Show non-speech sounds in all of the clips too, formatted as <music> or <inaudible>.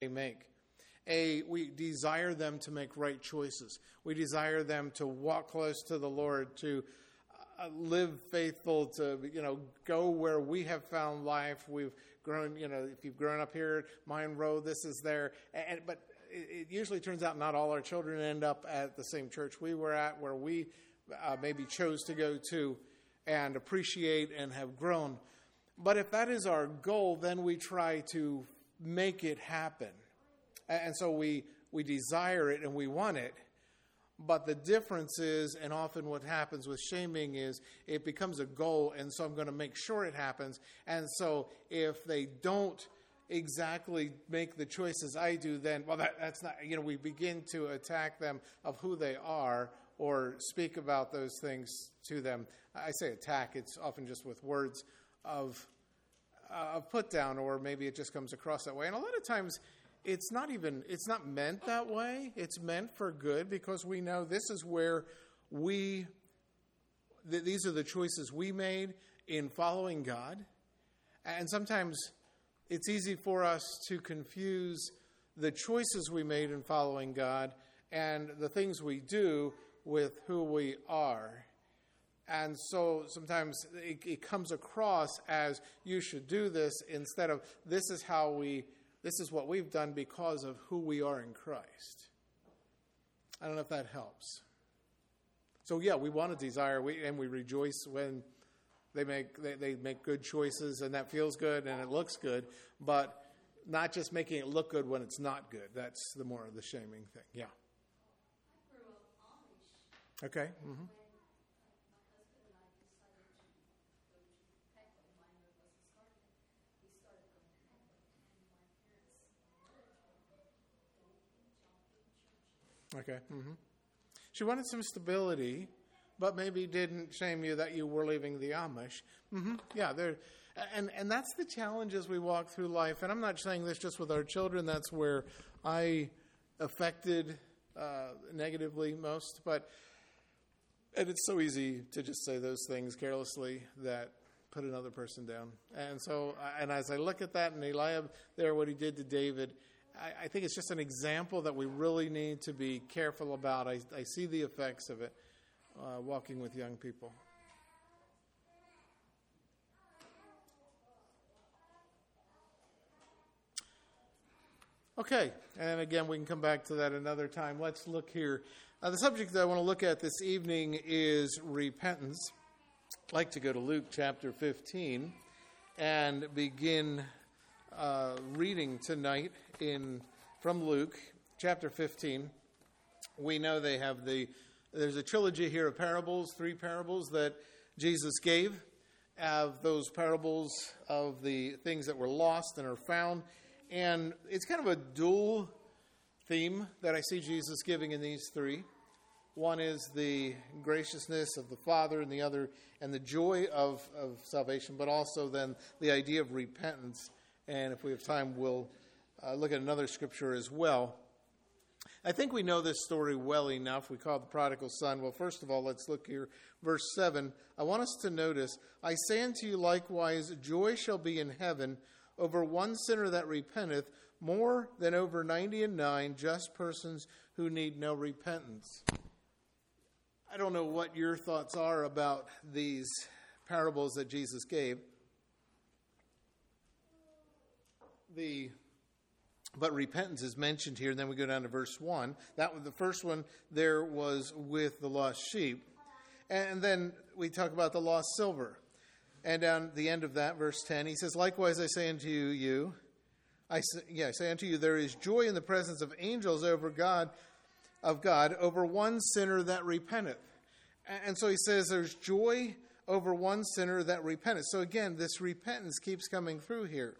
they make. A, we desire them to make right choices. We desire them to walk close to the Lord, to uh, live faithful, to you know go where we have found life. We've grown, you know, if you've grown up here, Mine Road, this is there. And, but it, it usually turns out not all our children end up at the same church we were at, where we uh, maybe chose to go to and appreciate and have grown. But if that is our goal, then we try to make it happen. And so we, we desire it and we want it. But the difference is, and often what happens with shaming is it becomes a goal, and so I'm going to make sure it happens. And so if they don't exactly make the choices I do, then, well, that, that's not, you know, we begin to attack them of who they are or speak about those things to them. I say attack, it's often just with words of, uh, of put down, or maybe it just comes across that way. And a lot of times, it's not even it's not meant that way. It's meant for good because we know this is where we th- these are the choices we made in following god. And sometimes it's easy for us to confuse the choices we made in following god and the things we do with who we are and so sometimes it, it comes across as you should do this instead of this is how we this is what we've done because of who we are in Christ. I don't know if that helps. So yeah, we want to desire, we, and we rejoice when they make they, they make good choices, and that feels good and it looks good. But not just making it look good when it's not good. That's the more of the shaming thing. Yeah. Okay. Mm-hmm. Okay. Mm-hmm. She wanted some stability, but maybe didn't shame you that you were leaving the Amish. Mm-hmm. Yeah, there, and and that's the challenge as we walk through life. And I'm not saying this just with our children. That's where I affected uh, negatively most, but. And it's so easy to just say those things carelessly that put another person down. And so, and as I look at that and Eliab there, what he did to David, I, I, think it's just an example that we really need to be careful about. I, I see the effects of it uh, walking with young people. Okay, and again, we can come back to that another time. Let's look here. Uh, the subject that I want to look at this evening is repentance. I'd like to go to Luke chapter 15 and begin uh, reading tonight in from Luke chapter 15. We know they have the there's a trilogy here of parables, three parables that Jesus gave. Of those parables of the things that were lost and are found, and it's kind of a dual theme that I see Jesus giving in these three. One is the graciousness of the Father, and the other, and the joy of, of salvation, but also then the idea of repentance and if we have time, we'll uh, look at another scripture as well. I think we know this story well enough. We call the prodigal son. Well, first of all, let's look here. Verse 7. I want us to notice I say unto you likewise, joy shall be in heaven over one sinner that repenteth, more than over ninety and nine just persons who need no repentance. I don't know what your thoughts are about these parables that Jesus gave. The but repentance is mentioned here. And then we go down to verse one. That was the first one. There was with the lost sheep, and then we talk about the lost silver. And down the end of that, verse ten, he says, "Likewise, I say unto you, I say, yeah, I say unto you, there is joy in the presence of angels over God, of God, over one sinner that repenteth." And so he says, "There's joy." Over one sinner that repenteth. So again, this repentance keeps coming through here.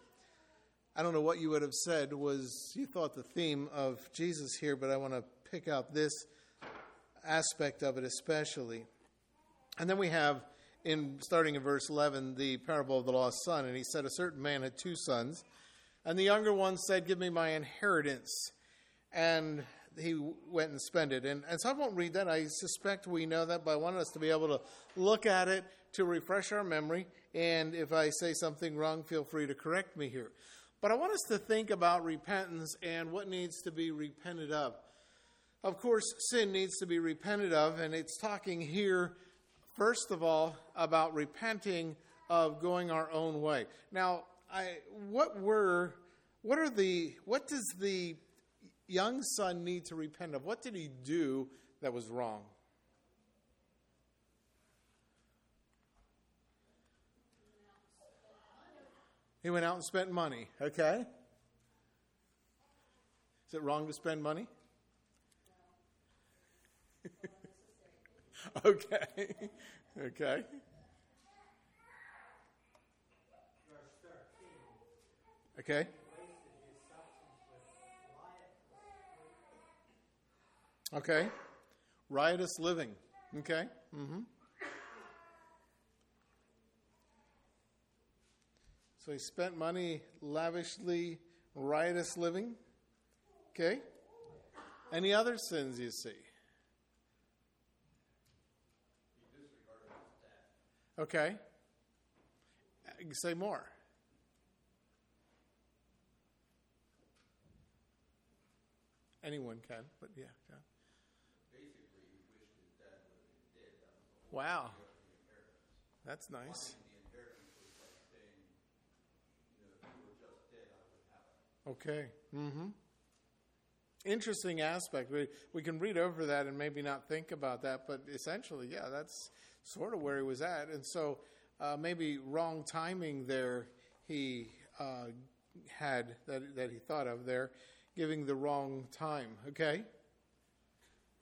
I don't know what you would have said was you thought the theme of Jesus here, but I want to pick out this aspect of it especially. And then we have in starting in verse 11 the parable of the lost son and he said a certain man had two sons and the younger one said give me my inheritance and he went and spent it. And, and so i won't read that. I suspect we know that but i want us to be able to look at it to refresh our memory. And if i say something wrong feel free to correct me here But I want us to think about repentance and what needs to be repented of. Of course, sin needs to be repented of, and it's talking here, first of all, about repenting of going our own way. Now, I, what were, what are the, what does the young son need to repent of? What did he do that was wrong? He went out and spent money. Okay. Is it wrong to spend money? <laughs> okay. Okay. Okay. Okay. Riotous living. Okay. Mm-hmm. So he spent money lavishly, riotous living. Okay. Any other sins you see? Okay. Say more. Anyone can, but yeah, John. Basically, he wished his dad would have been dead. That was the whole Wow. idea of the inheritance. That's nice. Wanting the inheritance was like saying, you know, if you were just dead, I would have it. Okay. Mm-hmm. Interesting aspect. We we can read over that and maybe not think about that, but essentially, yeah, that's sort of where he was at. And so uh, maybe wrong timing there he uh, had that that he thought of there, giving the wrong time. Okay.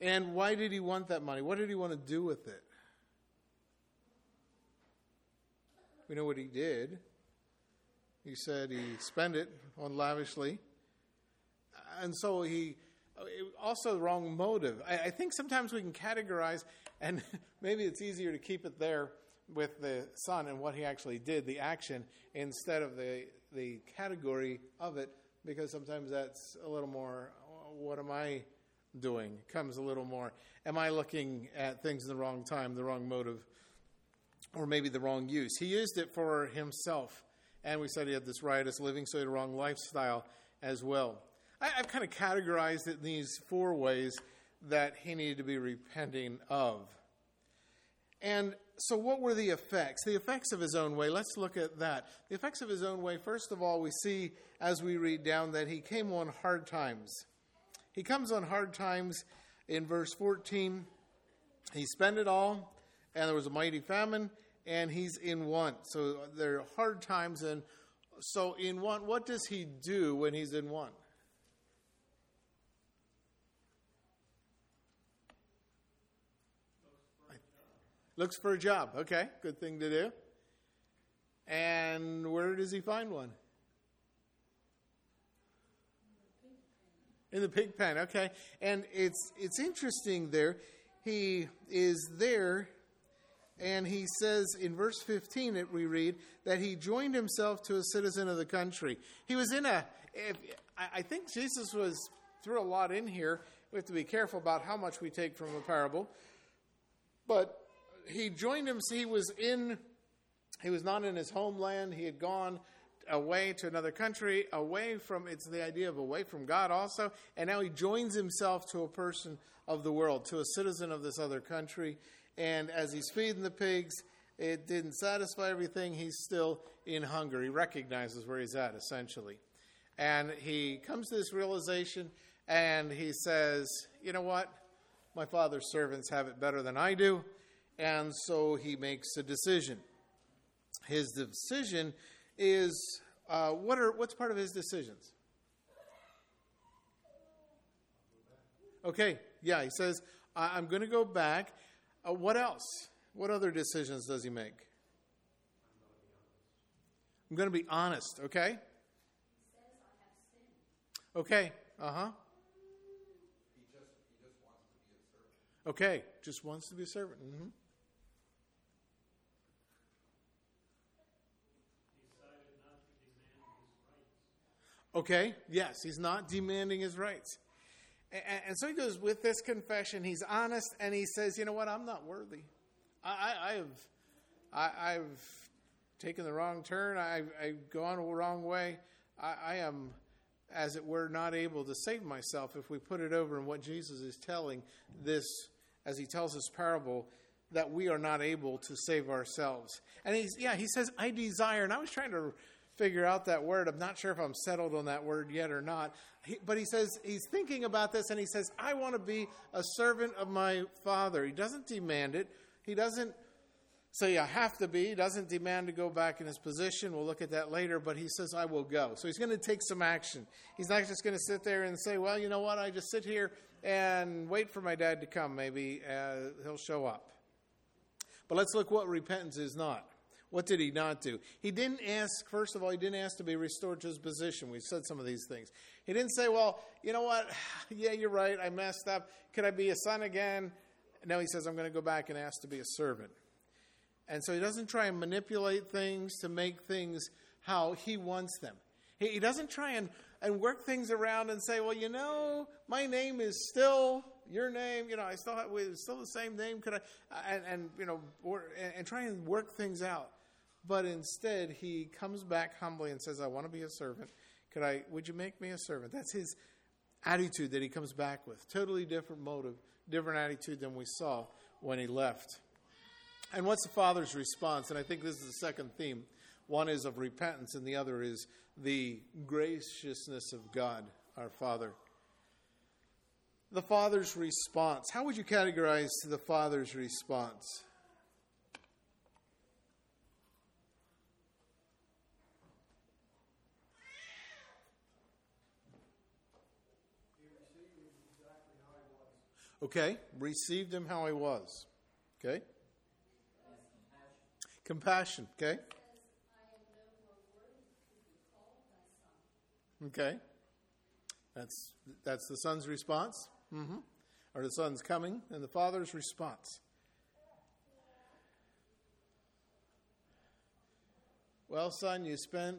And why did he want that money? What did he want to do with it? We know what he did. He said he spent it on lavishly. And so he also the wrong motive. I, I think sometimes we can categorize, and <laughs> maybe it's easier to keep it there with the son and what he actually did, the action, instead of the the category of it, because sometimes that's a little more. What am I doing? Comes a little more. Am I looking at things in the wrong time, the wrong motive, or maybe the wrong use? He used it for himself, and we said he had this riotous living, so he had a wrong lifestyle as well. I, I've kind of categorized it in these four ways that he needed to be repenting of. And so, what were the effects? The effects of his own way, let's look at that. The effects of his own way, first of all, we see as we read down that he came on hard times. He comes on hard times in verse 14. He spent it all, and there was a mighty famine, and he's in want. So, there are hard times. And so, in want, what does he do when he's in want? Looks for a job. Okay, good thing to do. And where does he find one? In the pig pen. Okay, and it's it's interesting there. He is there, and he says in verse fifteen that we read that he joined himself to a citizen of the country. He was in a. I think Jesus was threw a lot in here. We have to be careful about how much we take from a parable, but he joined him. He was in. He was not in his homeland. He had gone away to another country, away from. It's the idea of away from God also, and now he joins himself to a person of the world, to a citizen of this other country. And as he's feeding the pigs, it didn't satisfy everything. He's still in hunger. He recognizes where he's at essentially, and he comes to this realization, and he says, "You know what? My father's servants have it better than I do." And so he makes a decision. His decision is uh, what are what's part of his decisions? Okay, yeah, he says I- am going to go back. Uh, what else? What other decisions does he make? I'm going to be honest. Okay. Okay. Uh huh. Okay. Just wants to be a servant. hmm Okay, yes, he's not demanding his rights. And, and, so he goes with this confession. He's honest and he says, You know what? I'm not worthy. I, I, I have I, I've taken the wrong turn. I've, I've gone the wrong way. I, I am, as it were, not able to save myself if we put it over in what Jesus is telling this, as he tells this parable, that we are not able to save ourselves. And he's, yeah, he says, I desire. And I was trying to figure out that word. I'm not sure if I'm settled on that word yet or not. He, but he says, he's thinking about this and he says, I want to be a servant of my father. He doesn't demand it. He doesn't say, I have to be. He doesn't demand to go back in his position. We'll look at that later. But he says, I will go. So he's going to take some action. He's not just going to sit there and say, well, you know what? I just sit here and wait for my dad to come. Maybe uh, he'll show up. But let's look what repentance is not. What did he not do? He didn't ask, first of all, he didn't ask to be restored to his position. We've said some of these things. He didn't say, well, you know what? <sighs> Yeah, you're right. I messed up. Could I be a son again? No, he says, I'm going to go back and ask to be a servant. And so he doesn't try and manipulate things to make things how he wants them. He, he doesn't try and, and work things around and say, well, you know, my name is still your name. You know, I still have still the same name. Could I? And, and you know, or, and, and try and work things out. But instead, he comes back humbly and says, I want to be a servant. Could I, would you make me a servant? That's his attitude that he comes back with. Totally different motive, different attitude than we saw when he left. And what's the Father's response? And I think this is the second theme. One is of repentance, and the other is the graciousness of God, our Father. The Father's response. How would you categorize the Father's response? Okay, received him how he was. Okay. Compassion. Okay. Okay. That's that's the son's response. Mm-hmm. Or the son's coming, and the father's response. Well, son, you spent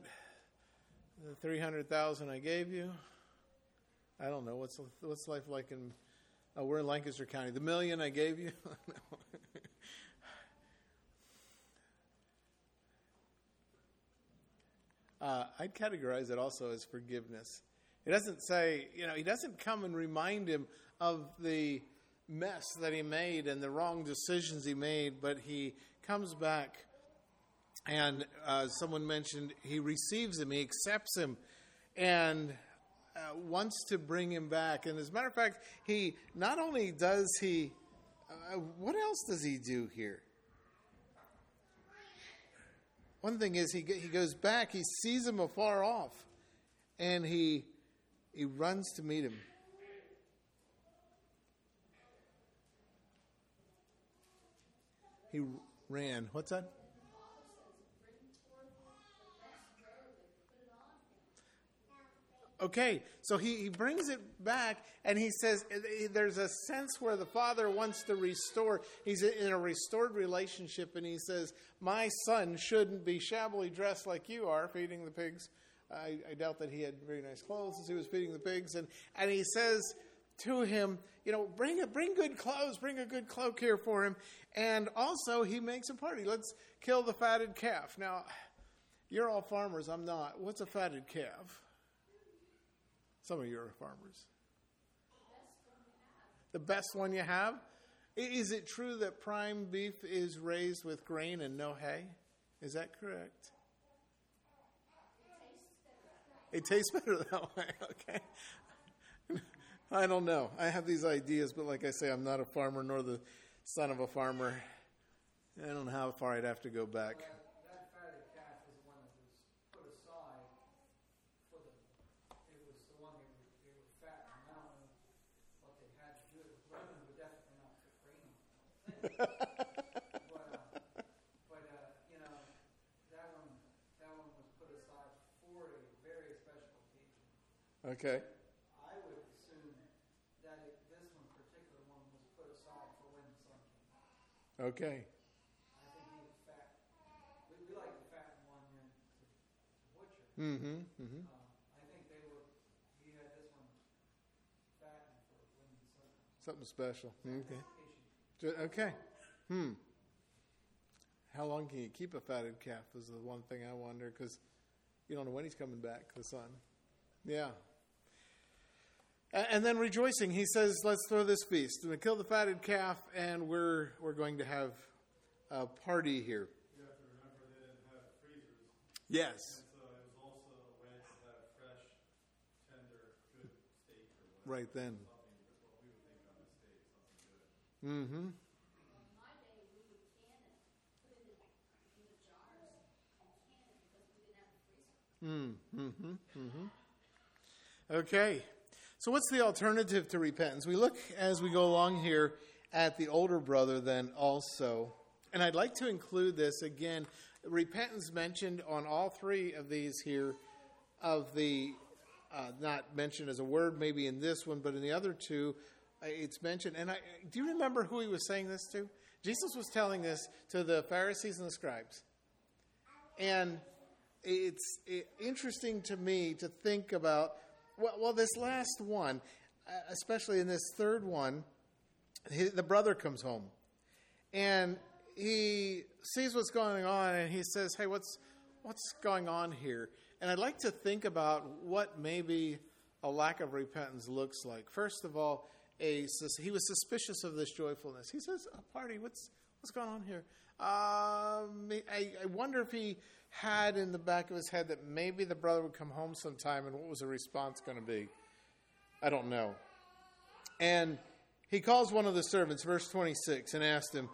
the three hundred thousand I gave you. I don't know what's what's life like in Oh, we're in Lancaster County. The million I gave you? <laughs> uh, I'd categorize it also as forgiveness. He doesn't say, you know, he doesn't come and remind him of the mess that he made and the wrong decisions he made, but he comes back and uh, someone mentioned he receives him, he accepts him, and uh, wants to bring him back. And as a matter of fact, he not only does he, uh, what else does he do here? One thing is he he goes back. He sees him afar off, and he he runs to meet him. He ran. What's that? Okay, so he, he brings it back and he says eh, eh, there's a sense where the father wants to restore. He's in a restored relationship and he says, My son shouldn't be shabbily dressed like you are, feeding the pigs. I, I doubt that he had very nice clothes as he was feeding the pigs. And, and he says to him, You know, bring, a, bring good clothes, bring a good cloak here for him. And also, he makes a party. Let's kill the fatted calf. Now, you're all farmers, I'm not. What's a fatted calf? Some of you are farmers. The best one you have? Is it true that prime beef is raised with grain and no hay? Is that correct? It tastes better that way, <laughs> okay. I don't know. I have these ideas, but like I say, I'm not a farmer nor the son of a farmer. I don't know how far I'd have to go back. but, uh, but uh, you know, that one, that one was put aside for a very special occasion. Okay. I would assume that it, this one particular one was put aside for when the son came. Okay. I think he was fat. We, we like the fat one in to, to butcher. Mm-hmm. Mm-hmm. Uh, I think they were. He had this one fattened for when the comes. Something special. Okay. Okay. Hmm. How long can you keep a fatted calf is the one thing I wonder because You don't know when he's coming back, the son. Yeah. And then rejoicing, he says, "Let's throw this feast. We kill the fatted calf, and we're we're going to have a party here." You have to remember they didn't have freezers, Yes. and so it was Mm-hmm. Mm-hmm. Mm-hmm. Okay. So what's the alternative to repentance? We look as we go along here at the older brother then also. And I'd like to include this again. Repentance mentioned on all three of these here of the uh, not mentioned as a word maybe in this one, but in the other two, it's mentioned. And I, do you remember who he was saying this to? Jesus was telling this to the Pharisees and the scribes. And it's interesting to me to think about, well, well this last one, uh, especially in this third one, he, the brother comes home. And he sees what's going on and he says, Hey, what's, what's going on here? And I'd like to think about what maybe a lack of repentance looks like. First of all, a, he was suspicious of this joyfulness. He says, A party, what's, what's going on here? Um, I, I wonder if he had in the back of his head that maybe the brother would come home sometime and what was the response going to be? I don't know. And he calls one of the servants, verse 26, and asked him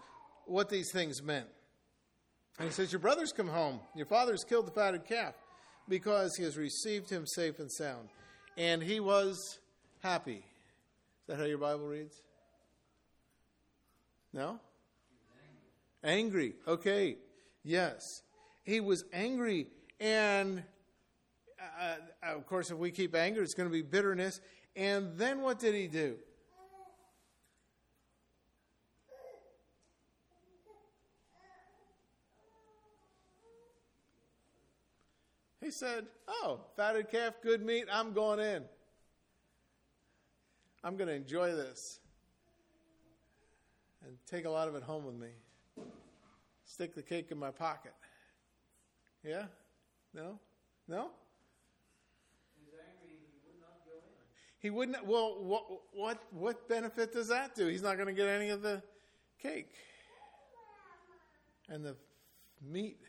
what these things meant. And he says, Your brother's come home. Your father has killed the fatted calf because he has received him safe and sound. And he was happy. Is that how your Bible reads? No? Angry. Okay. Yes. He was angry. And uh, of course, if we keep anger, it's going to be bitterness. And then what did he do? He said, Oh, fatted calf, good meat, I'm going in. I'm going to enjoy this and take a lot of it home with me. Stick the cake in my pocket. Yeah? No? No? He was angry, he would not go in. He wouldn't. Well, what what what benefit does that do? He's not going to get any of the cake and the meat.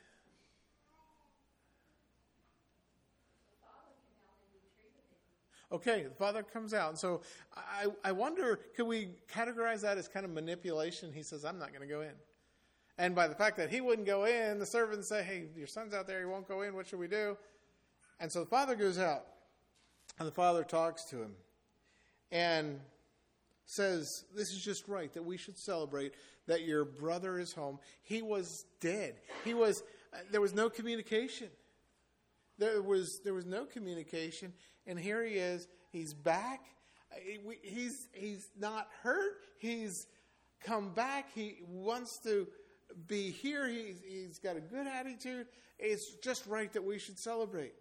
Okay, the father comes out, and so I I wonder could we categorize that as kind of manipulation? He says, "I'm not going to go in," and by the fact that he wouldn't go in, the servants say, "Hey, your son's out there; he won't go in. What should we do?" And so the father goes out, and the father talks to him and says, This is just right that we should celebrate that your brother is home. He was dead. He was, uh, there was no communication. There was, there was no communication. And here he is. He's back. Uh, He's, he's not hurt. He's come back. He wants to be here. He's, he's got a good attitude. It's just right that we should celebrate.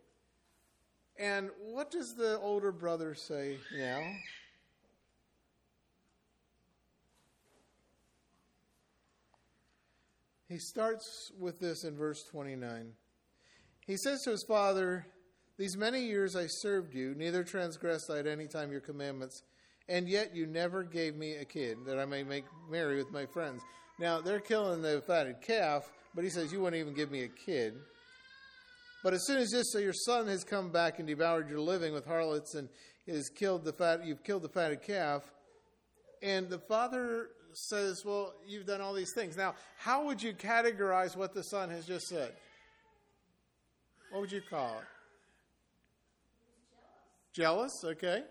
And what does the older brother say now? He starts with this in verse 29. He says to his father, These many years I served you, neither transgressed I at any time your commandments, and yet you never gave me a kid that I may make merry with my friends. Now, they're killing the fatted calf, but he says, You wouldn't even give me a kid. But as soon as this, so your son has come back and devoured your living with harlots and has killed the fat, you've killed the fatted calf. And the father says, Well, you've done all these things. Now, how would you categorize what the son has just said? What would you call it? Jealous, okay.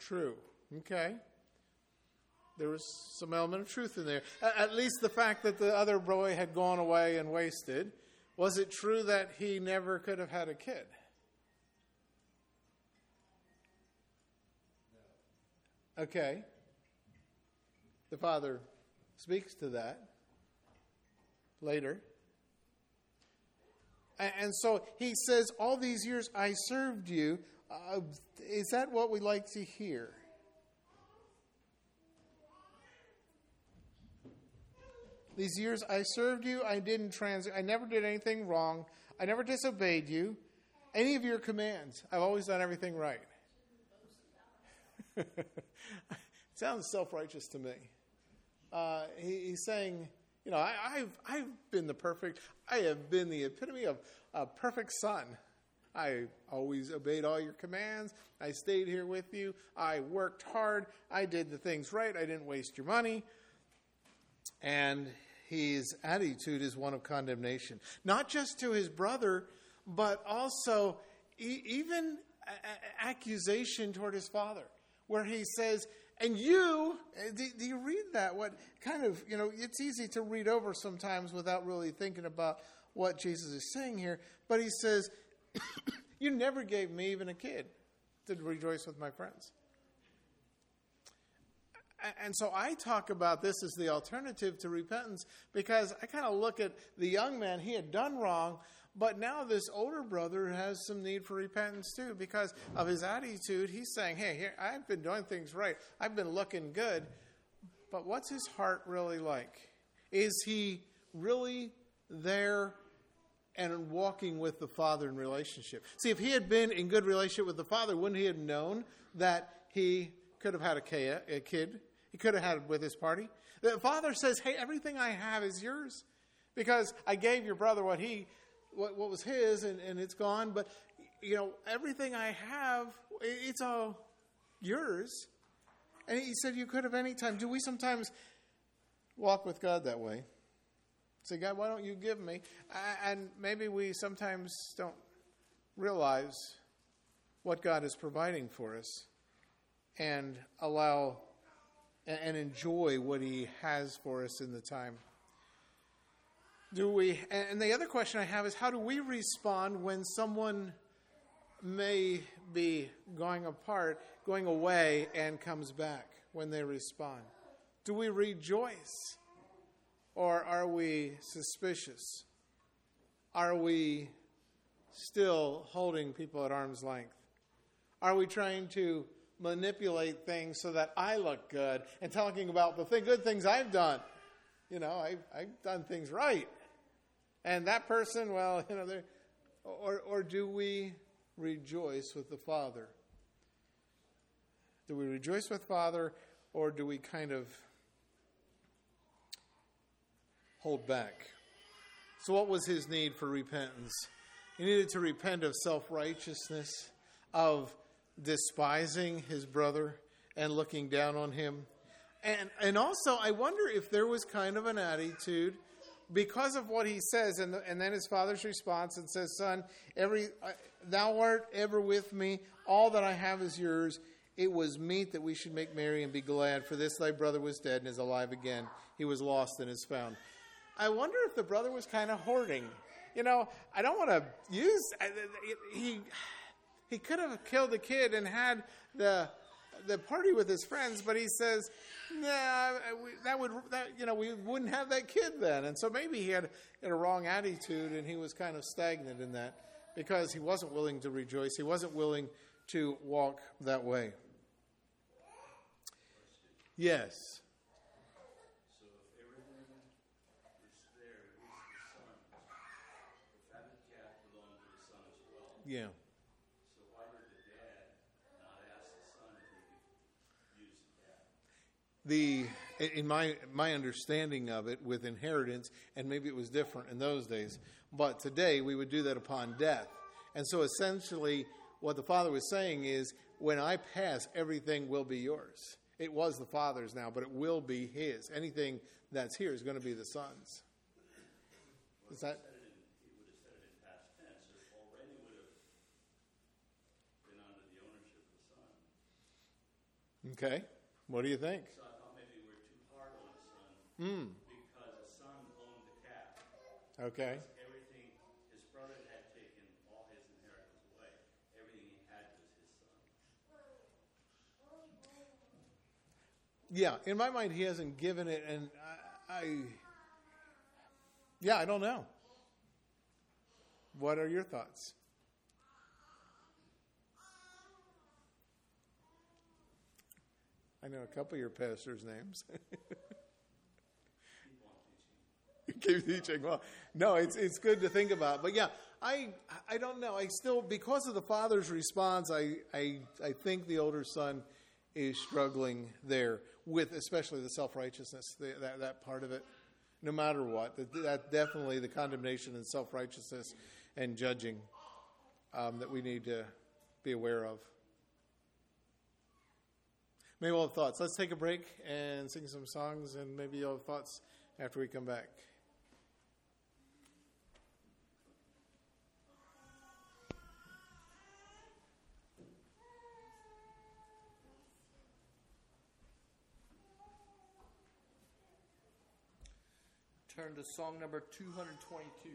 True, okay. There was some element of truth in there. At least the fact that the other boy had gone away and wasted. Was it true that he never could have had a kid? Okay. The father speaks to that later. And so he says, All these years I served you. Uh, is that what we like to hear? These years I served you, I didn't trans I never did anything wrong. I never disobeyed you. Any of your commands. I've always done everything right. <laughs> sounds self righteous to me. Uh, he, he's saying, you know, I, have I've been the perfect, I have been the epitome of a perfect son. I always obeyed all your commands. I stayed here with you. I worked hard. I did the things right. I didn't waste your money. And his attitude is one of condemnation, not just to his brother, but also e- even a- accusation toward his father, where he says, and you, eh, do, do, you read that? What kind of, you know, it's easy to read over sometimes without really thinking about what Jesus is saying here. But he says, <coughs> You never gave me even a kid to rejoice with my friends. And so I talk about this as the alternative to repentance because I kind of look at the young man, he had done wrong, but now this older brother has some need for repentance too because of his attitude. He's saying, Hey, here, I've been doing things right, I've been looking good, but what's his heart really like? Is he really there and walking with the Father in relationship? See, if he had been in good relationship with the Father, wouldn't he have known that he could have had a kid? He could have had it with his party. The Father says, Hey, everything I have is yours because I gave your brother what he what, what was his and, and it's gone. But, you know, everything I have, it's all yours. And he said, You could have any time. Do we sometimes walk with God that way? Say, God, why don't you give me? And maybe we sometimes don't realize what God is providing for us and allow and enjoy what He has for us in the time do we and the other question i have is how do we respond when someone may be going apart going away and comes back when they respond? Do we rejoice or are we suspicious? Are we still holding people at arm's length? Are we trying to manipulate things so that i look good and talking about the good things i've done? You know I've, I've done things right and that person, well, <laughs> you know, or, or do we rejoice with the Father? Do we rejoice with Father, or do we kind of hold back? So, what was his need for repentance? He needed to repent of self righteousness, of despising his brother and looking down on him. And, and also, I wonder if there was kind of an attitude because of what he says, and, and then his father's response and says, Son, every, uh, thou art ever with me, all that I have is yours. It was meet that we should make merry and be glad, for this thy brother was dead and is alive again. He was lost and is found. I wonder if the brother was kind of hoarding. You know, I don't want to use. He he could have killed the kid and had the the party with his friends, but he says, "Nah, we, that would that you know we wouldn't have that kid then." And so maybe he had, had a wrong attitude, and he was kind of stagnant in that because he wasn't willing to rejoice. He wasn't willing to walk that way. Yes. So if everything is there, at least the son, the fatted calf belonged to the son as well. Yeah. So why did the dad not ask the son if he could use the calf? The in my my understanding of it with inheritance and maybe it was different in those days but today we would do that upon death. And so essentially what the father was saying is when i pass everything will be yours. It was the father's now but it will be his. Anything that's here is going to be the son's. Is that He would have said it in past tense, it already would have been under the ownership of the son. okay. What do you think? So I thought maybe we're too hard on Hmm. because the son owned the calf. okay Everything, his brother had taken all his inheritance away. Everything he had was his son. yeah in my mind he hasn't given it and i, I yeah i don't know what are your thoughts I know a couple of your pastors' names. <laughs> <laughs> Keep teaching. Well, no, it's it's good to think about. But yeah, I I don't know. I still because of the father's response, I I I think the older son is struggling there with especially the self righteousness that that part of it. No matter what, that, that definitely the condemnation and self righteousness and judging um, that we need to be aware of. Maybe we'll have thoughts. Let's take a break and sing some songs, and maybe you'll have thoughts after we come back. Turn to song number 222.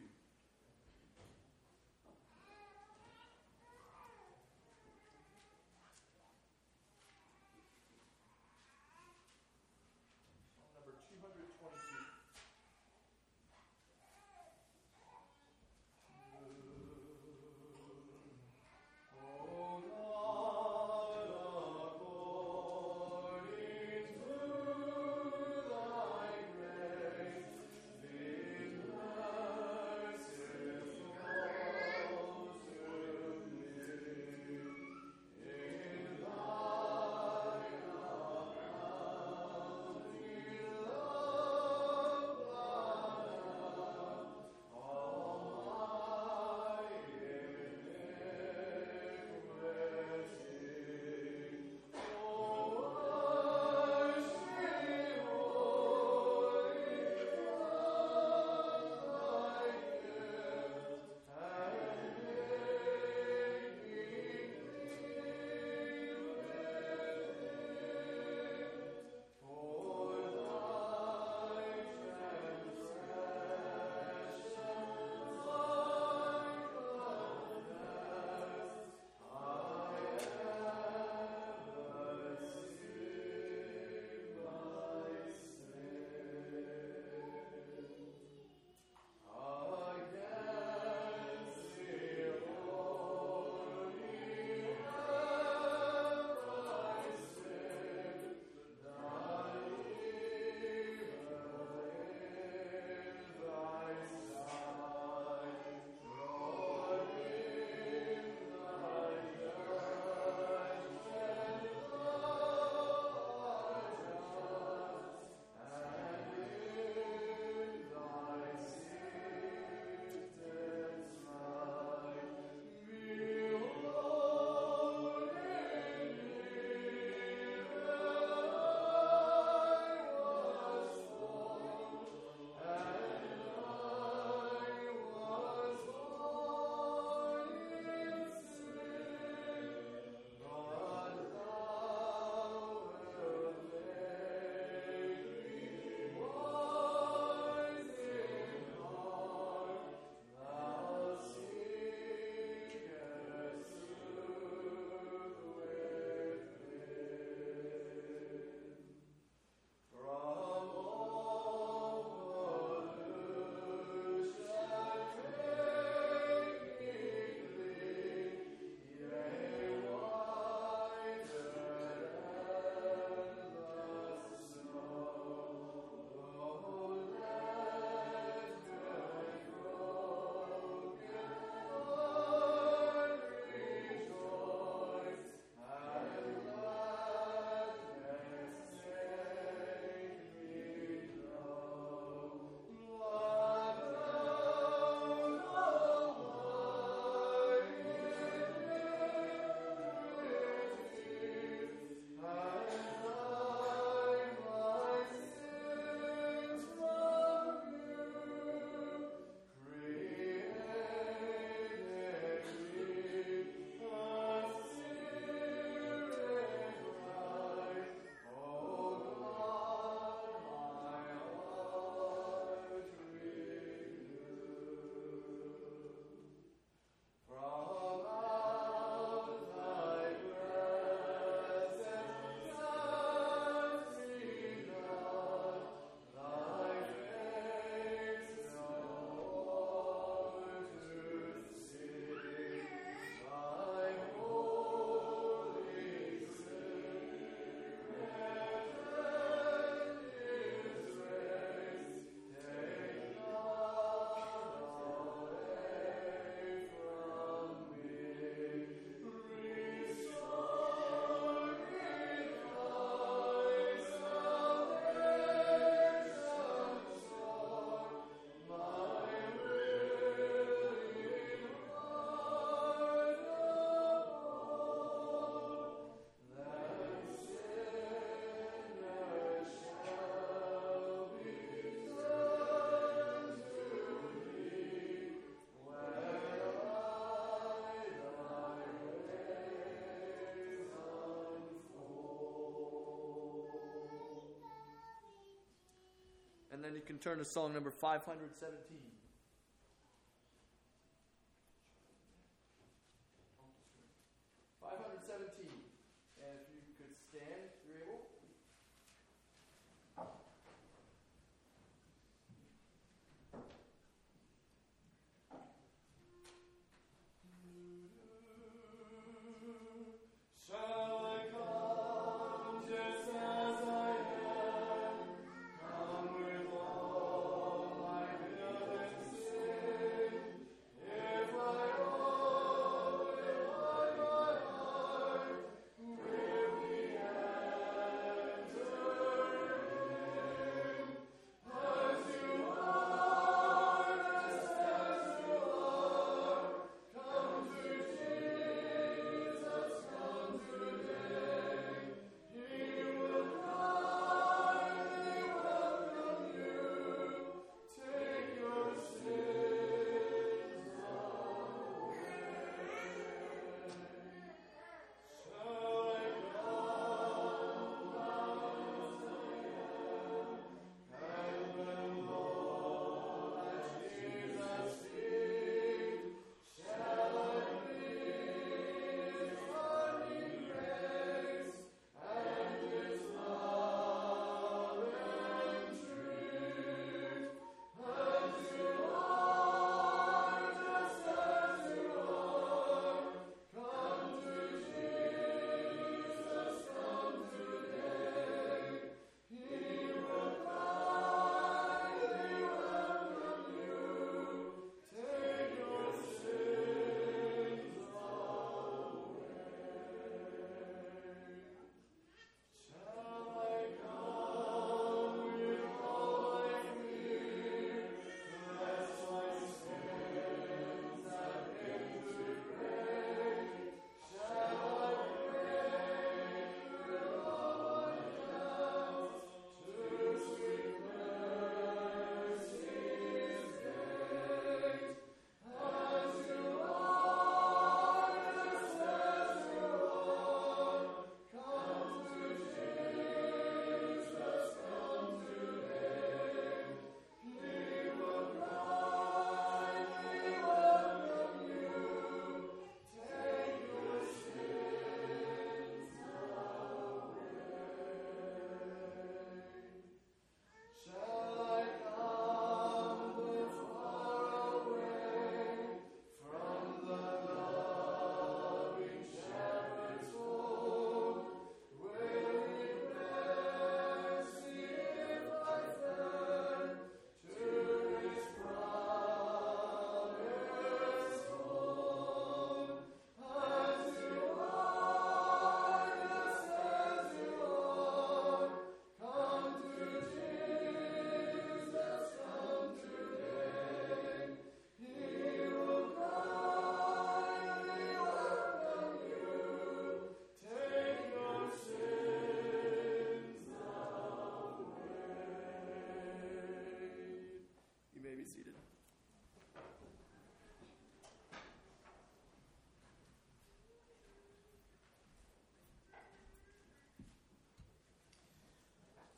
You can turn to song number 517.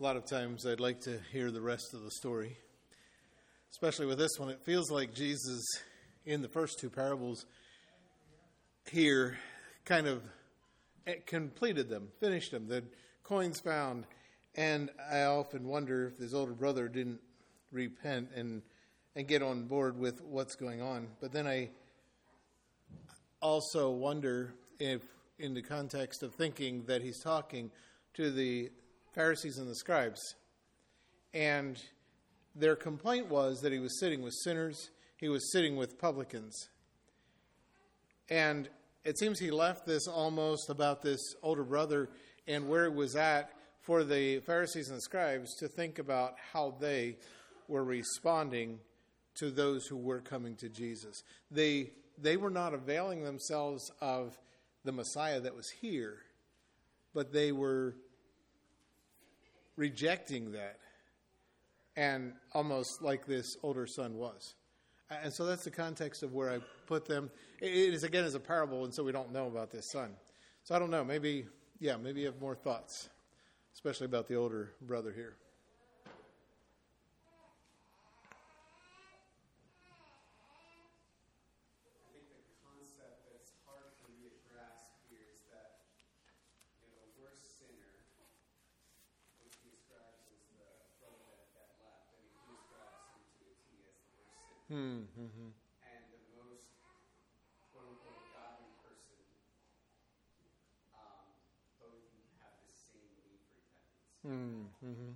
A lot of times I'd like to hear the rest of the story, especially with this one. It feels like Jesus, in the first two parables, here kind of eh, completed them, finished them. The coins found, and I often wonder if his older brother didn't repent and and get on board with what's going on. But then I also wonder if, in the context of thinking that he's talking to the Pharisees and the scribes, and their complaint was that he was sitting with sinners, he was sitting with publicans. And it seems he left this almost about this older brother and where he was at for the Pharisees and scribes to think about how they were responding to those who were coming to Jesus. They they were not availing themselves of the Messiah that was here, but they were rejecting that and almost like this older son was. And so that's the context of where I put them. It is again as a parable, and so we don't know about this son. So I don't know. Maybe, yeah, maybe you have more thoughts, especially about the older brother here. sinner, which he describes as the brother that, that left. I mean, he describes him to a T as the worst sinner. Mm-hmm. And the most quote unquote godly person, um, both have the same need for repentance. Mm-hmm. And I'm, you know, having a hard time reconciling that in my mind as I read this parable. Because the older son doesn't appear to need repentance, Mm-hmm. but he needed it in just the same way the younger son did.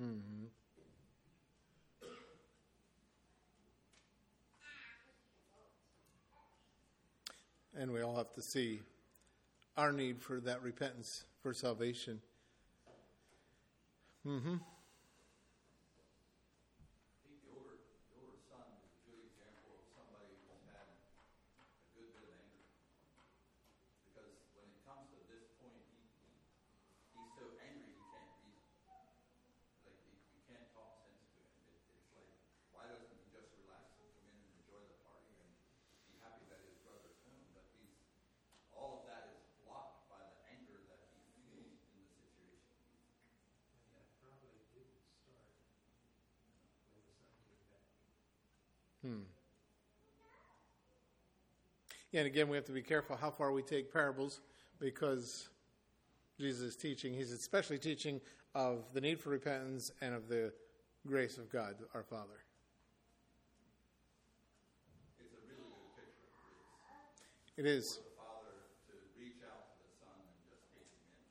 Mm-hmm. And we all have to see our need for that repentance for salvation. Mm-hmm. I think the older, the older son is a good example of somebody who's had a good bit of anger. Because when it comes to this point, he, he he's so angry he can't reason. Like you, you can't talk sense to him. It, it's like why doesn't he just relax and come in and enjoy the party and be happy that his brother's home? But he's all of that is blocked by the anger that he feels in the situation. And that probably didn't start when the son came back. Hmm. Yeah, and again, we have to be careful how far we take parables because Jesus is teaching. He's especially teaching of the need for repentance and of the grace of God, our Father. It's a really good picture of grace. It is. for the father to reach out to the son and just take him in.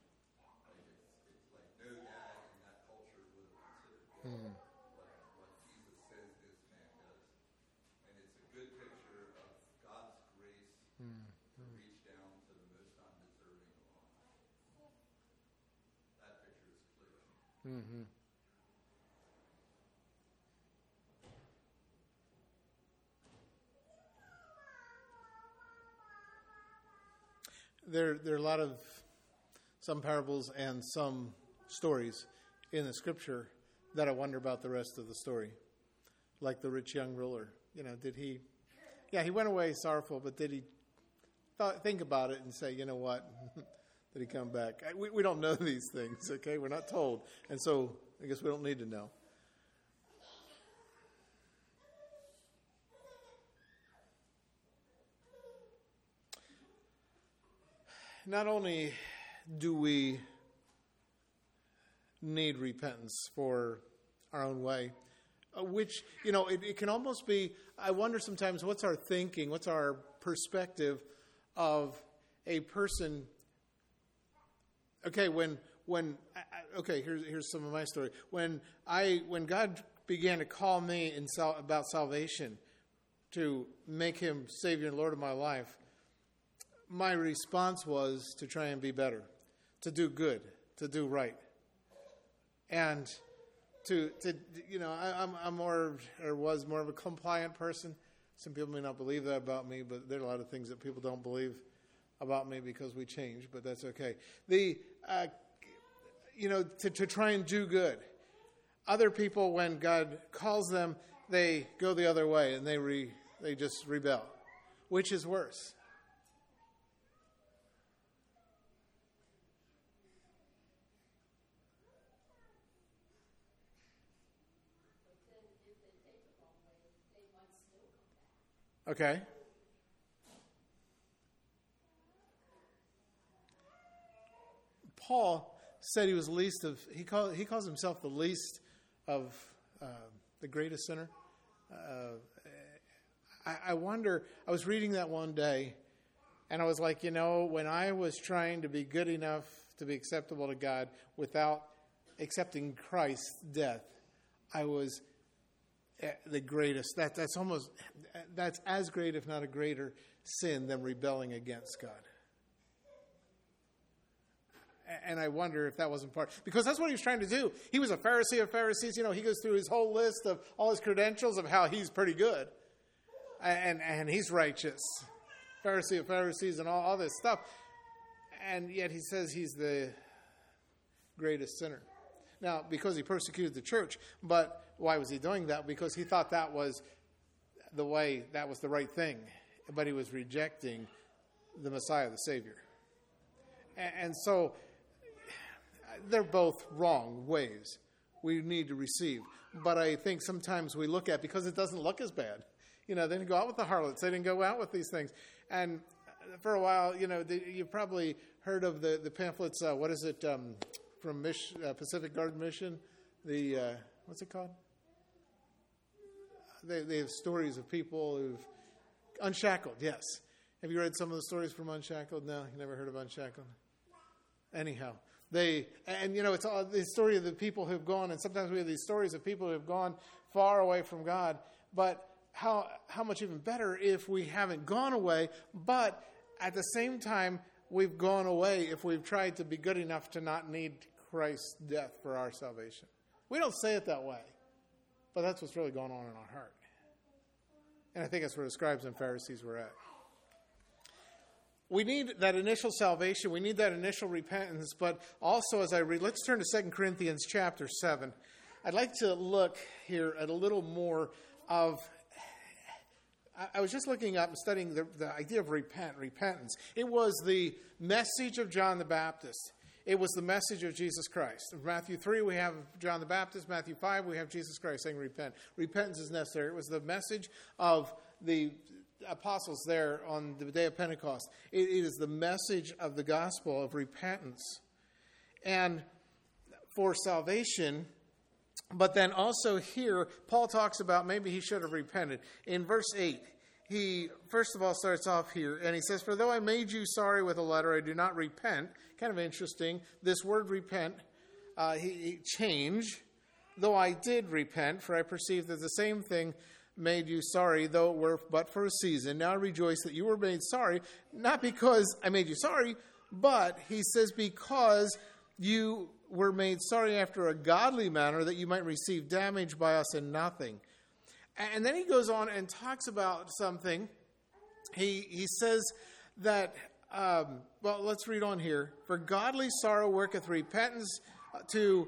Like it's, it's like no dad in that culture would have considered what, what Jesus says this man does. And it's a good picture of God's grace to reach down to the most undeserving of all. That picture is clear. Mm-hmm. There, there are a lot of some parables and some stories in the scripture that I wonder about the rest of the story, like the rich young ruler. You know, did he? Yeah, he went away sorrowful, but did he think about it and say, you know what? <laughs> did he come back? We, we don't know <laughs> these things, okay? We're not told. And so I guess we don't need to know. Not only do we need repentance for our own way, uh, which, you know, it, it can almost be, I wonder sometimes what's our thinking, what's our perspective of a person okay when when okay here's here's some of my story. When i when god began to call me in sal- about salvation to make him savior and lord of my life my response was to try and be better to do good to do right. And to to you know I, I'm I'm more or was more of a compliant person. Some people may not believe that about me, but there are a lot of things that people don't believe about me because we change. But that's okay. The uh, you know to to try and do good. Other people, when God calls them, they go the other way and they re, they just rebel. Which is worse? But then if they take the wrong way, they might still come back. Okay. Paul said he was least of he call, he calls himself the least of uh, the greatest sinner. Uh, I, I wonder. I was reading that one day, and I was like, you know, when I was trying to be good enough to be acceptable to God without accepting Christ's death, I was eh, the greatest. That, that's almost that's as great, if not a greater, sin than rebelling against God. And I wonder if that wasn't part because that's what he was trying to do. He was a Pharisee of Pharisees. You know, he goes through his whole list of all his credentials of how he's pretty good, and and he's righteous, Pharisee of Pharisees, and all, all this stuff. And yet he says he's the greatest sinner. Now, because he persecuted the church, but why was he doing that? Because he thought that was the way, that was the right thing, but he was rejecting the Messiah, the Savior. A- And so, they're both wrong ways we need to receive. But I think sometimes we look at because it doesn't look as bad. You know, they didn't go out with the harlots. They didn't go out with these things. And for a while, you know, the, you've probably heard of the the pamphlets. Uh, what is it um, from Mich- uh, Pacific Garden Mission? The uh, what's it called? They, they have stories of people who've unshackled. Yes. Have you read some of the stories from Unshackled? No, you never heard of Unshackled. Anyhow, they and you know it's all the story of the people who've gone, and sometimes we have these stories of people who've gone far away from God. But how how much even better if we haven't gone away, but at the same time we've gone away if we've tried to be good enough to not need Christ's death for our salvation. We don't say it that way, but that's what's really going on in our heart. And I think that's where the scribes and Pharisees were at. We need that initial salvation. We need that initial repentance. But also, as I read, let's turn to 2 Corinthians chapter 7. I'd like to look here at a little more of. I was just looking up and studying the, the idea of repent, repentance. It was the message of John the Baptist. It was the message of Jesus Christ. In Matthew 3, we have John the Baptist. Matthew 5, we have Jesus Christ saying, Repent. Repentance is necessary. It was the message of the apostles there on the day of Pentecost. it, it is the message of the gospel of repentance and for salvation. But then also here, Paul talks about maybe he should have repented. In verse 8, he first of all starts off here and he says, For though I made you sorry with a letter, I do not repent. Kind of interesting. This word repent, uh, he, he change. Though I did repent, for I perceived that the same thing made you sorry, though it were but for a season. Now I rejoice that you were made sorry, not because I made you sorry, but he says, because you were made sorry after a godly manner, that you might receive damage by us in nothing. And then he goes on and talks about something. He, he says that, um, well, let's read on here. For godly sorrow worketh repentance to,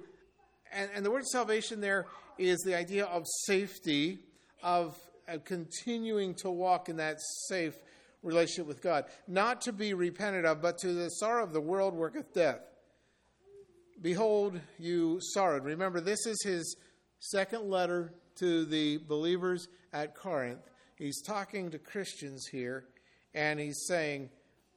and, and the word salvation there is the idea of safety of uh, continuing to walk in that safe relationship with God. Not to be repented of, but to the sorrow of the world worketh death. Behold, you sorrowed. Remember, this is his second letter to the believers at Corinth. He's talking to Christians here, and he's saying,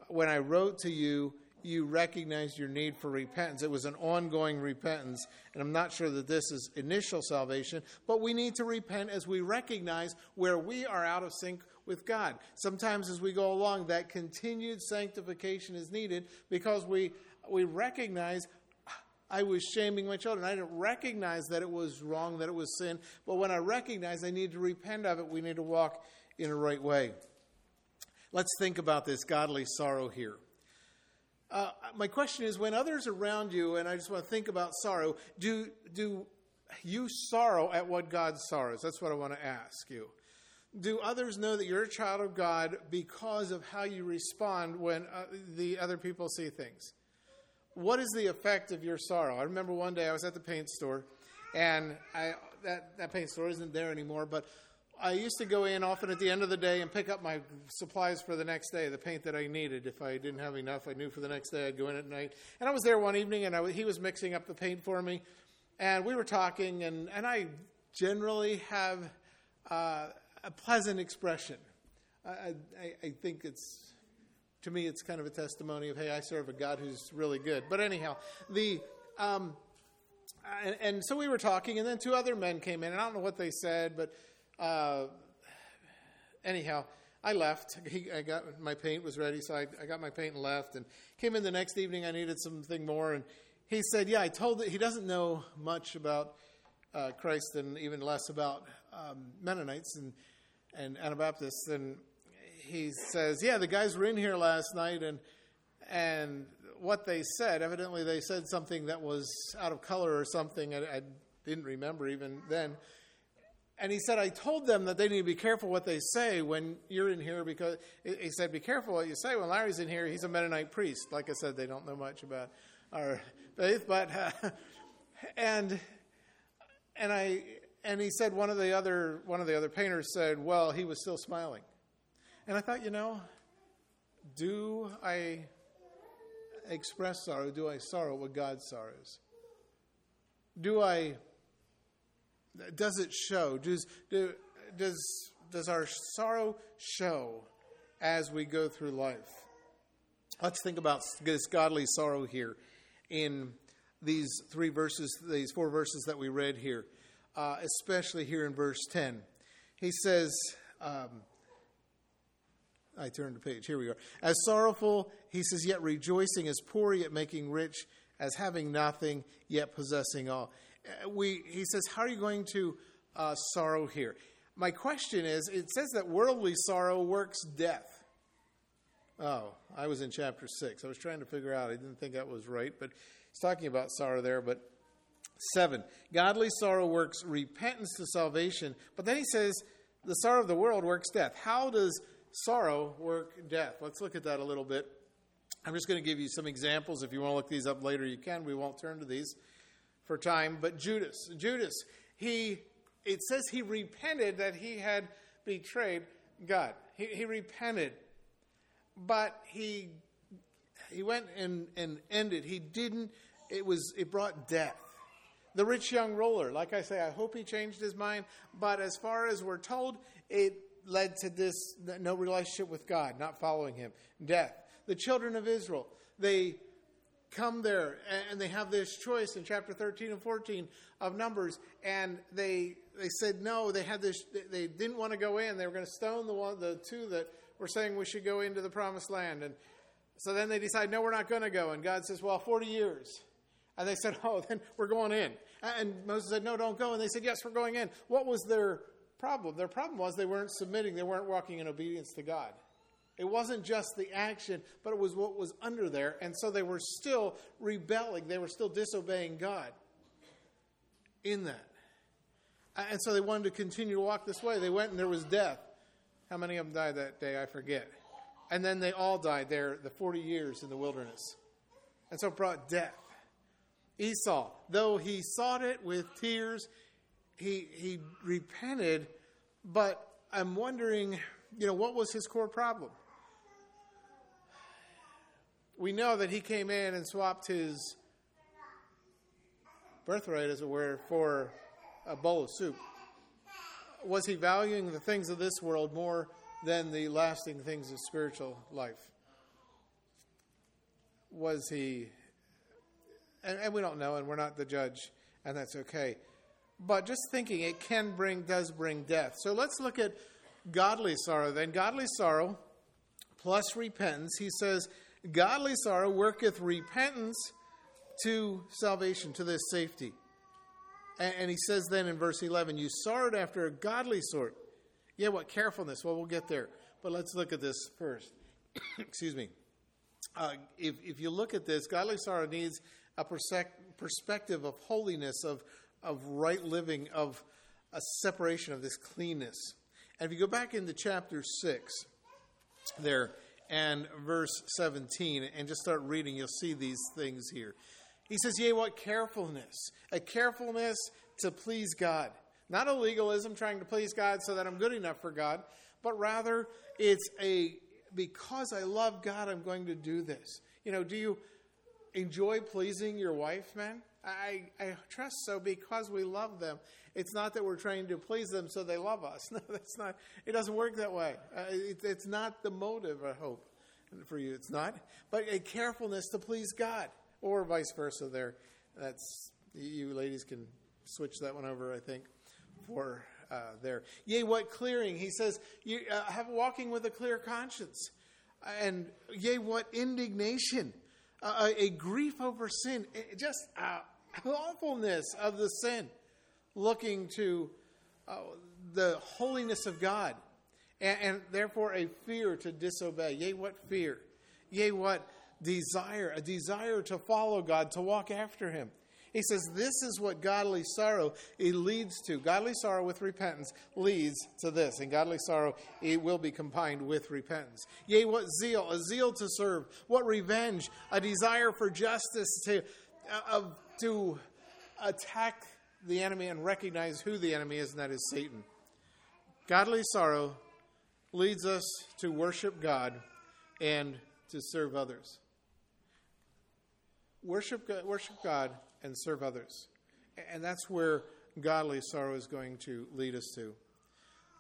When I wrote to you, you recognized your need for repentance. It was an ongoing repentance. And I'm not sure that this is initial salvation, but we need to repent as we recognize where we are out of sync with God. Sometimes as we go along, that continued sanctification is needed because we, we recognize I was shaming my children. I didn't recognize that it was wrong, that it was sin. But when I recognize I need to repent of it, we need to walk in a right way. Let's think about this godly sorrow here. Uh, my question is when others around you, and I just want to think about sorrow, do, do you sorrow at what God sorrows? That's what I want to ask you. Do others know that you're a child of God because of how you respond when uh, the other people see things? What is the effect of your sorrow? I remember one day I was at the paint store, and I, that, that paint store isn't there anymore, but I used to go in often at the end of the day and pick up my supplies for the next day, the paint that I needed. If I didn't have enough, I knew for the next day I'd go in at night. And I was there one evening, and I, he was mixing up the paint for me, and we were talking, and, and I generally have uh, a pleasant expression. I, I, I think it's, to me, it's kind of a testimony of, hey, I serve a God who's really good. But anyhow, the. Um, and, and so we were talking, and then two other men came in, and I don't know what they said, but uh, anyhow, I left. <laughs> He, I got my paint was ready, so I, I, got my paint and left. And came in the next evening. I needed something more, and he said, "Yeah, I told that he doesn't know much about uh, Christ, and even less about um, Mennonites and and Anabaptists." And he says, "Yeah, the guys were in here last night, and and what they said, evidently they said something that was out of color or something. I, I didn't remember even then." And he said, I told them that they need to be careful what they say when you're in here because he said, Be careful what you say. When Larry's in here, he's a Mennonite priest. Like I said, they don't know much about our faith, but, uh, <laughs> and, and I, and he said, one of the other, one of the other painters said, Well, he was still smiling. And I thought, you know, do I, express sorrow? Do I sorrow what God sorrows? Do I, does it show? Does, do, does, does our sorrow show as we go through life? Let's think about this godly sorrow here in these three verses, these four verses that we read here, uh, especially here in verse 10. He says, um, I turned the page. Here we are. As sorrowful, he says, yet rejoicing, as poor, yet making rich, as having nothing, yet possessing all. Uh, we, he says, How are you going to uh, sorrow here? My question is it says that worldly sorrow works death. Oh, I was in chapter 6. I was trying to figure out. I didn't think that was right, but he's talking about sorrow there. But 7. Godly sorrow works repentance to salvation. But then he says, the sorrow of the world works death. How does sorrow work death? Let's look at that a little bit. I'm just going to give you some examples. If you want to look these up later, you can. We won't turn to these for time. But Judas, Judas, he it says he repented that he had betrayed God. He, he repented, but he he went and, and ended. He didn't. It was it brought death. The rich young ruler, like I say, I hope he changed his mind. But as far as we're told, it led to this no relationship with God, not following him, death. The children of Israel, they come there and they have this choice in chapter 13 and 14 of numbers and they they said no they had this they didn't want to go in they were going to stone the one the two that were saying we should go into the promised land and so then they decide no we're not going to go and god says well 40 years. And they said <laughs> oh then we're going in. And moses said no don't go and they said yes we're going in. What was their problem? Their problem was they weren't submitting they weren't walking in obedience to god it wasn't just the action, but it was what was under there. And so they were still rebelling. They were still disobeying God in that. And so they wanted to continue to walk this way. They went and there was death. How many of them died that day? I forget. And then they all died there, the 40 years in the wilderness. And so it brought death. Esau, though he sought it with tears, he, he repented, but I'm wondering, you know, what was his core problem? We know that he came in and swapped his birthright, as it were, for a bowl of soup. Was he valuing the things of this world more than the lasting things of spiritual life? Was he, and, and we don't know, and we're not the judge, and that's okay. But just thinking, it can bring, does bring death. So let's look at godly sorrow then. Godly sorrow plus repentance. He says, Godly sorrow worketh repentance to salvation, to this safety. And, and, he says then in verse 11, You sorrowed after a godly sort. Yeah, what carefulness? Well, we'll get there. But let's look at this first. <coughs> Excuse me. Uh, if, if you look at this, godly sorrow needs a perspective of holiness, of, of right living, of a separation of this cleanness. And if you go back into chapter 6, there, and verse 17 and just start reading, you'll see these things here. He says, Yea, what carefulness? A carefulness to please God. Not a legalism trying to please God so that I'm good enough for God, but rather it's a because I love God, I'm going to do this. You know, do you enjoy pleasing your wife, man? I, I trust so because we love them. It's not that we're trying to please them so they love us. <laughs> No, that's not. It doesn't work that way. Uh, it, it's not the motive. I hope for you, it's not. But a carefulness to please God, or vice versa. There, that's you ladies can switch that one over. I think for uh, there. Yea, what clearing? He says, you uh, have walking with a clear conscience, and yea, what indignation, uh, a grief over sin, just uh, awfulness of the sin, looking to uh, the holiness of God, and, and, therefore a fear to disobey. Yea, what fear? Yea, what desire? A desire to follow God, to walk after Him. He says this is what godly sorrow it leads to. Godly sorrow with repentance leads to this, and godly sorrow it will be combined with repentance. Yea, what zeal? A zeal to serve. What revenge? A desire for justice to uh, to attack the enemy and recognize who the enemy is, and that is Satan. Godly sorrow leads us to worship God and to serve others. worship God, worship God and serve others. And that's where godly sorrow is going to lead us to.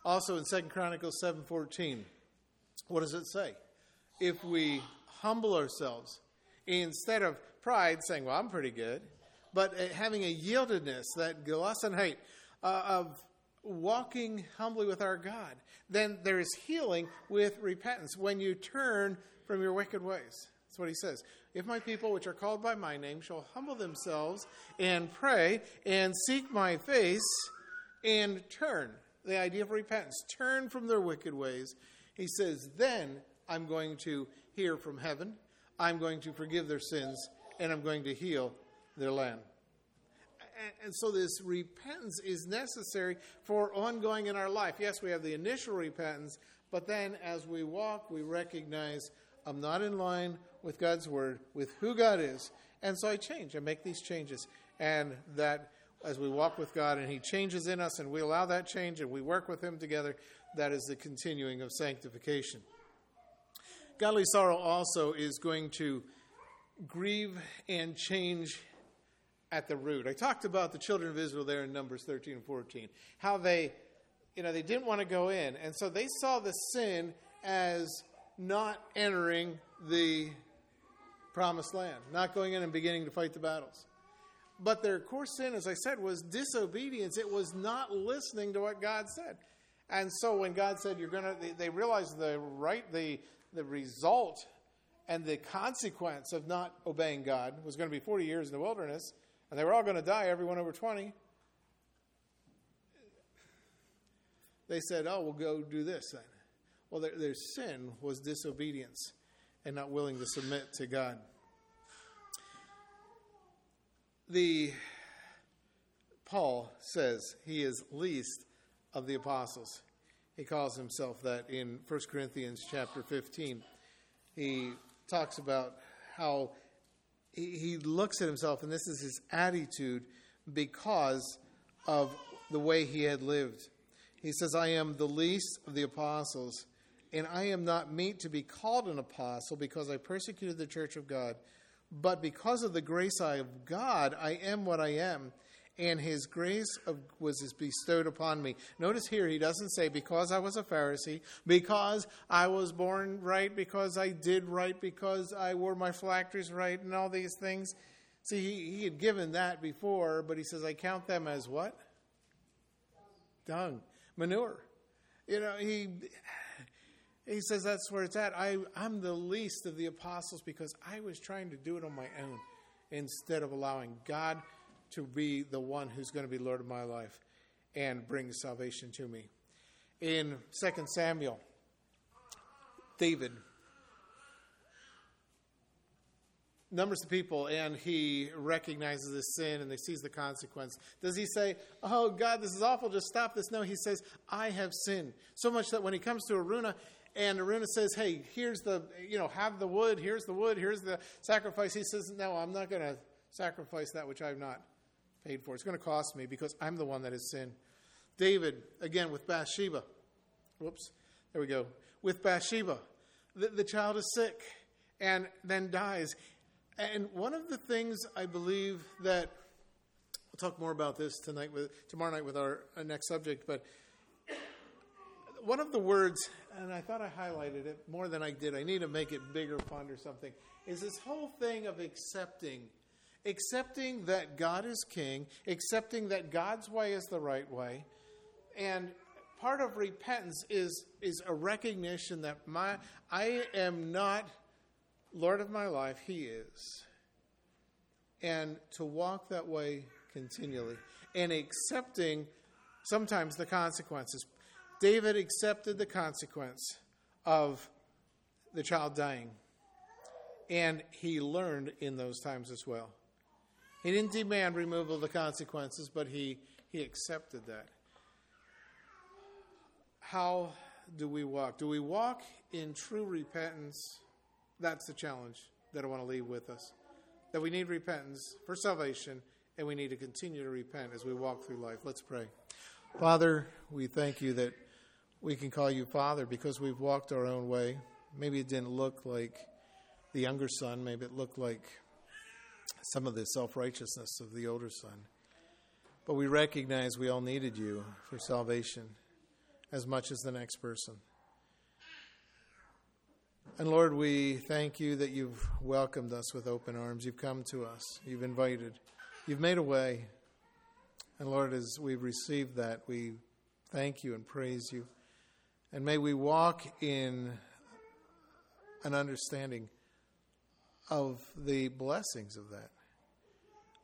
Also in 2 Chronicles 7:14, what does it say? If we humble ourselves instead of pride saying, "Well, I'm pretty good," but uh, having a yieldedness, that gelassenheit uh, of walking humbly with our God, then there is healing with repentance when you turn from your wicked ways. That's what he says. If my people, which are called by my name, shall humble themselves and pray and seek my face and turn, the idea of repentance, turn from their wicked ways, he says, then I'm going to hear from heaven, I'm going to forgive their sins, and I'm going to heal their land. And so this repentance is necessary for ongoing in our life. Yes, we have the initial repentance, but then as we walk, we recognize I'm not in line with God's word, with who God is. And so I change. I make these changes. And that as we walk with God and He changes in us and we allow that change and we work with Him together, that is the continuing of sanctification. Godly sorrow also is going to grieve and change at the root. I talked about the children of Israel there in Numbers 13 and 14, how they, you know, they didn't want to go in. And so they saw the sin as not entering the promised land, not going in and beginning to fight the battles. But their core sin, as I said, was disobedience. It was not listening to what God said. And so when God said, you're going to, they, they realized the right, the, the result and the consequence of not obeying God was going to be 40 years in the wilderness, and they were all going to die, everyone over 20. They said, oh, we'll go do this then. Well, their, their sin was disobedience and not willing to submit to God. The Paul says he is least of the apostles. He calls himself that in 1 Corinthians chapter 15. He talks about how he, he looks at himself, and this is his attitude because of the way he had lived. He says, I am the least of the apostles, and I am not meet to be called an apostle because I persecuted the church of God. But because of the grace I of God, I am what I am and his grace of, was bestowed upon me. Notice here, he doesn't say, because I was a Pharisee, because I was born right, because I did right, because I wore my phylacteries right, and all these things. See, he, he had given that before, but he says, I count them as what? Dung. Manure. You know, he. He says that's where it's at. I, I'm the least of the apostles because I was trying to do it on my own instead of allowing God to be the one who's going to be Lord of my life and bring salvation to me. In 2 Samuel, David numbers the people and he recognizes the sin and he sees the consequence. Does he say, Oh God, this is awful, just stop this? No, he says, I have sinned. So much that when he comes to Araunah and Araunah says, Hey, here's the, you know, have the wood, here's the wood, here's the sacrifice, he says, No, I'm not going to sacrifice that which I've not paid for. It's going to cost me because I'm the one that has sinned. David, again, with Bathsheba. Whoops, there we go. With Bathsheba, the, the child is sick and then dies. And one of the things I believe that we'll talk more about this tonight with tomorrow night with our, our next subject, but one of the words, and I thought I highlighted it more than I did. I need to make it bigger font or something. Is this whole thing of accepting accepting that God is king, accepting that God's way is the right way. And part of repentance is, is a recognition that my, I am not Lord of my life, He is. And to walk that way continually and accepting sometimes the consequences. David accepted the consequence of the child dying, and he learned in those times as well. He didn't demand removal of the consequences, but he, he accepted that. How do we walk? Do we walk in true repentance? That's the challenge that I want to leave with us. That we need repentance for salvation, and we need to continue to repent as we walk through life. Let's pray. Father, we thank you that we can call you Father because we've walked our own way. Maybe it didn't look like the younger son, maybe it looked like some of the self righteousness of the older son. But we recognize we all needed you for salvation as much as the next person. And Lord, we thank you that you've welcomed us with open arms. You've come to us, you've invited, you've made a way. And Lord, as we've received that, we thank you and praise you. And may we walk in an understanding of the blessings of that.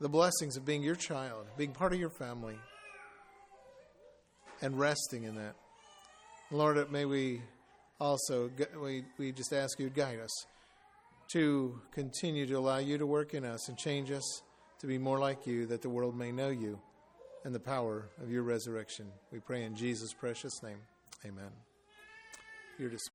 The blessings of being your child, being part of your family, and resting in that. Lord, may we also, we, we just ask you to guide us to continue to allow you to work in us and change us to be more like you, that the world may know you and the power of your resurrection. We pray in Jesus' precious name. Amen. You're dismissed.